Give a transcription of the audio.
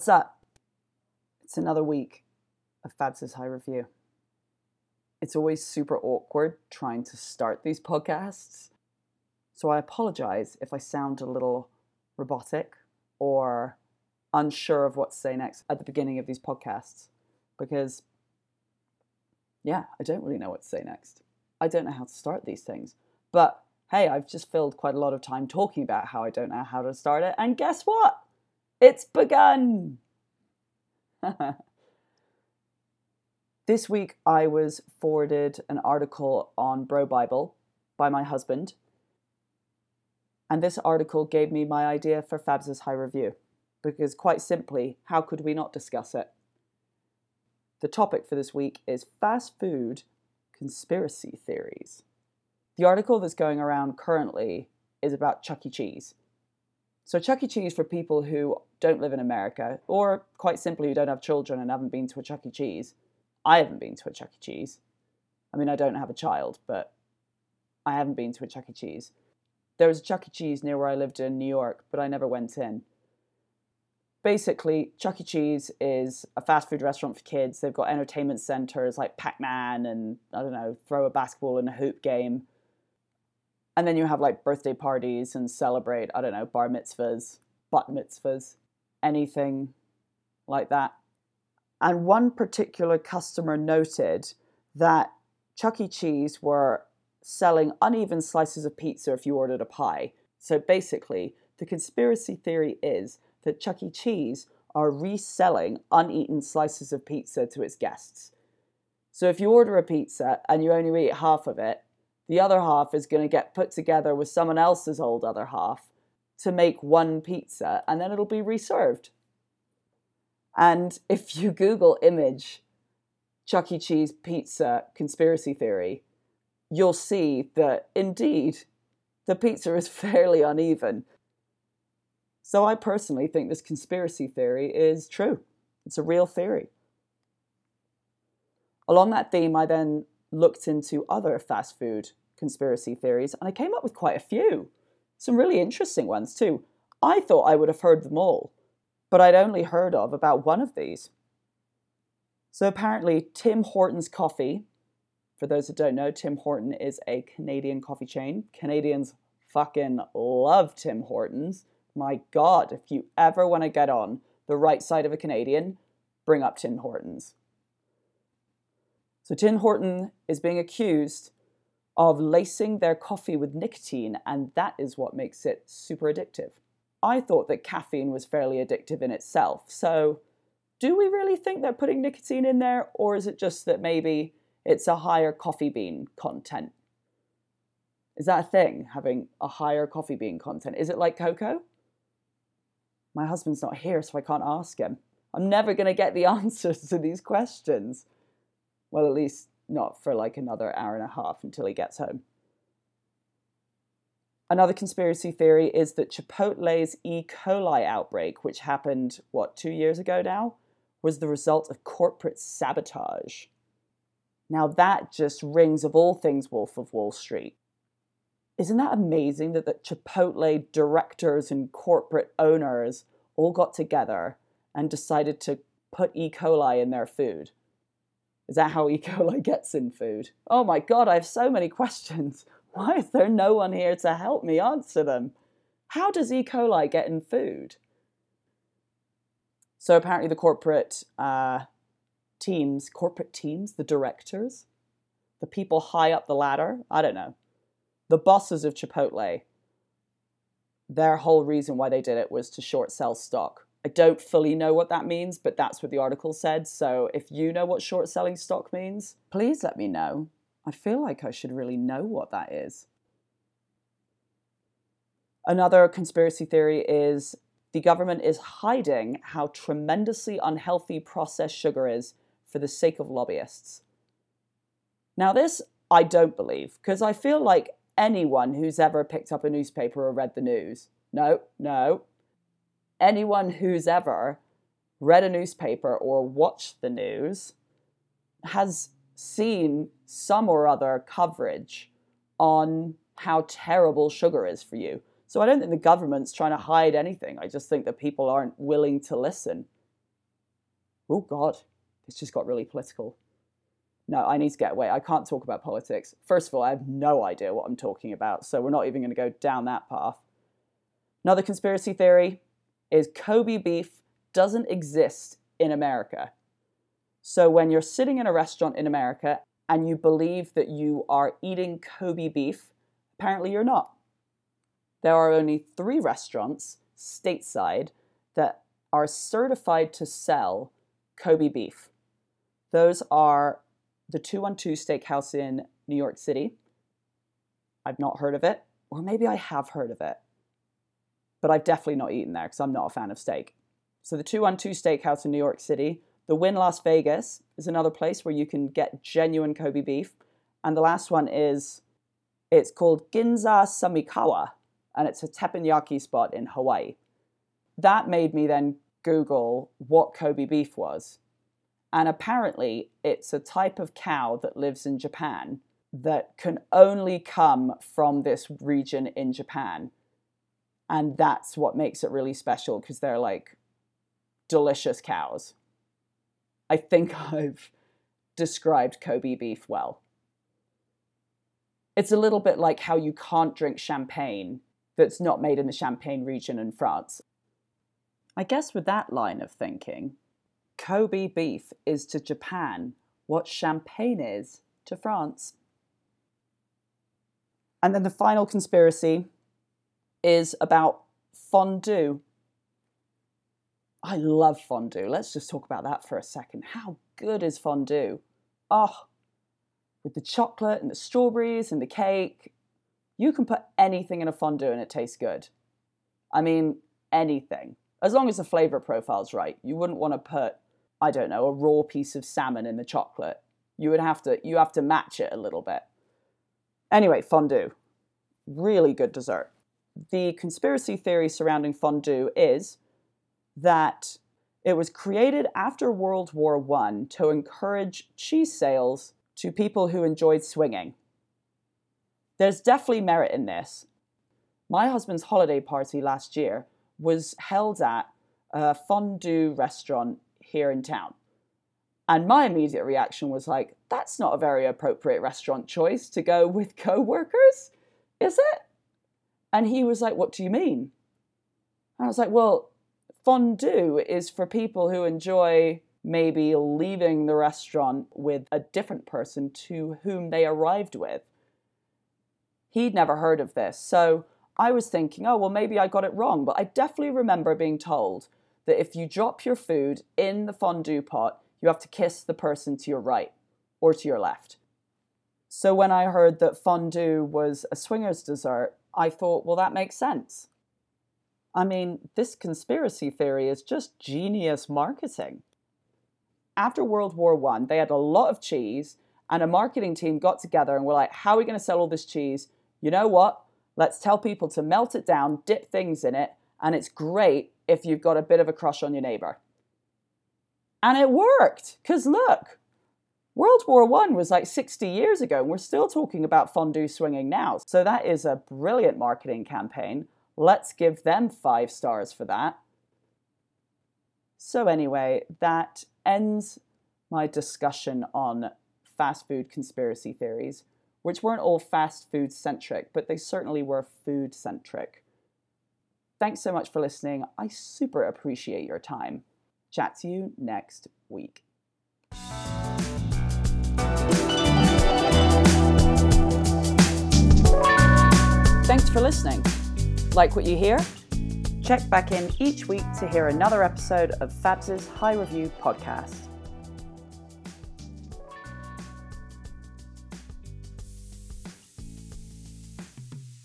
What's up? It's another week of Fabs' High Review. It's always super awkward trying to start these podcasts, so I apologize if I sound a little robotic or unsure of what to say next at the beginning of these podcasts because, yeah, I don't really know what to say next. I don't know how to start these things. But hey, I've just filled quite a lot of time talking about how I don't know how to start it, and guess what? It's begun! this week I was forwarded an article on BroBible by my husband. And this article gave me my idea for Fabs' High Review. Because quite simply, how could we not discuss it? The topic for this week is fast food conspiracy theories. The article that's going around currently is about Chuck E. Cheese. So, Chuck E. Cheese, for people who don't live in America, or quite simply who don't have children and haven't been to a Chuck E. Cheese, I haven't been to a Chuck E. Cheese. I mean, I don't have a child, but I haven't been to a Chuck E. Cheese. There was a Chuck E. Cheese near where I lived in New York, but I never went in. Basically, Chuck E. Cheese is a fast food restaurant for kids. They've got entertainment centers like Pac Man and, I don't know, throw a basketball in a hoop game and then you have like birthday parties and celebrate, I don't know, bar mitzvahs, bat mitzvahs, anything like that. And one particular customer noted that Chuck E. Cheese were selling uneven slices of pizza if you ordered a pie. So basically, the conspiracy theory is that Chuck E. Cheese are reselling uneaten slices of pizza to its guests. So if you order a pizza and you only eat half of it, the other half is going to get put together with someone else's old other half to make one pizza and then it'll be reserved. And if you Google image Chuck E. Cheese pizza conspiracy theory, you'll see that indeed the pizza is fairly uneven. So I personally think this conspiracy theory is true. It's a real theory. Along that theme, I then looked into other fast food conspiracy theories, and I came up with quite a few. Some really interesting ones, too. I thought I would have heard them all, but I'd only heard of about one of these. So apparently, Tim Hortons Coffee, for those that don't know, Tim Horton is a Canadian coffee chain. Canadians fucking love Tim Hortons. My God, if you ever want to get on the right side of a Canadian, bring up Tim Hortons. So Tim Horton is being accused of lacing their coffee with nicotine, and that is what makes it super addictive. I thought that caffeine was fairly addictive in itself, so do we really think they're putting nicotine in there, or is it just that maybe it's a higher coffee bean content? Is that a thing, having a higher coffee bean content? Is it like cocoa? My husband's not here, so I can't ask him. I'm never going to get the answers to these questions. Well, at least not for like another hour and a half until he gets home. Another conspiracy theory is that Chipotle's E. coli outbreak, which happened, what, two years ago now, was the result of corporate sabotage. Now, that just rings of all things Wolf of Wall Street. Isn't that amazing that the Chipotle directors and corporate owners all got together and decided to put E. coli in their food? Is that how E. coli gets in food? Oh my God, I have so many questions. Why is there no one here to help me answer them? How does E. coli get in food? So apparently, the corporate uh, teams, corporate teams, the directors, the people high up the ladder, I don't know, the bosses of Chipotle, their whole reason why they did it was to short sell stock. I don't fully know what that means, but that's what the article said. So if you know what short selling stock means, please let me know. I feel like I should really know what that is. Another conspiracy theory is the government is hiding how tremendously unhealthy processed sugar is for the sake of lobbyists. Now, this I don't believe, because I feel like anyone who's ever picked up a newspaper or read the news, no, no, anyone who's ever read a newspaper or watched the news has seen some or other coverage on how terrible sugar is for you. So I don't think the government's trying to hide anything. I just think that people aren't willing to listen. Oh, God, this just got really political. No, I need to get away. I can't talk about politics. First of all, I have no idea what I'm talking about, so we're not even going to go down that path. Another conspiracy theory is Kobe beef doesn't exist in America. So when you're sitting in a restaurant in America and you believe that you are eating Kobe beef, apparently you're not. There are only three restaurants stateside that are certified to sell Kobe beef. Those are the 212 Steakhouse in New York City. I've not heard of it, or maybe I have heard of it, but I've definitely not eaten there because I'm not a fan of steak. So the 212 Steakhouse in New York City, the Wynn Las Vegas is another place where you can get genuine Kobe beef, and the last one is it's called Ginza Samikawa, and it's a teppanyaki spot in Hawaii. That made me then Google what Kobe beef was. And apparently, it's a type of cow that lives in Japan that can only come from this region in Japan. And that's what makes it really special because they're like delicious cows. I think I've described Kobe beef well. It's a little bit like how you can't drink champagne that's not made in the Champagne region in France. I guess with that line of thinking, Kobe beef is to Japan what champagne is to France. And then the final conspiracy is about fondue. I love fondue. Let's just talk about that for a second. How good is fondue? Oh, with the chocolate and the strawberries and the cake. You can put anything in a fondue and it tastes good. I mean, anything. As long as the flavor profile's right. You wouldn't want to put, I don't know, a raw piece of salmon in the chocolate. You would have to you have to match it a little bit. Anyway, fondue. Really good dessert. The conspiracy theory surrounding fondue is that it was created after World War I to encourage cheese sales to people who enjoyed swinging. There's definitely merit in this. My husband's holiday party last year was held at a fondue restaurant here in town. And my immediate reaction was like, that's not a very appropriate restaurant choice to go with co workers, is it? And he was like, what do you mean? And I was like, well, fondue is for people who enjoy maybe leaving the restaurant with a different person to whom they arrived with. He'd never heard of this. So I was thinking, oh, well, maybe I got it wrong. But I definitely remember being told that if you drop your food in the fondue pot, you have to kiss the person to your right or to your left. So when I heard that fondue was a swinger's dessert, I thought, well, that makes sense. I mean, this conspiracy theory is just genius marketing. After World War One, they had a lot of cheese, and a marketing team got together and were like, how are we going to sell all this cheese? You know what? Let's tell people to melt it down, dip things in it, and it's great if you've got a bit of a crush on your neighbor. And it worked, because look, World War One was like 60 years ago, and we're still talking about fondue swinging now. So that is a brilliant marketing campaign. Let's give them five stars for that. So, anyway, that ends my discussion on fast food conspiracy theories, which weren't all fast food centric, but they certainly were food centric. Thanks so much for listening. I super appreciate your time. Chat to you next week. Listening. Like what you hear? Check back in each week to hear another episode of Fabs' High Review podcast.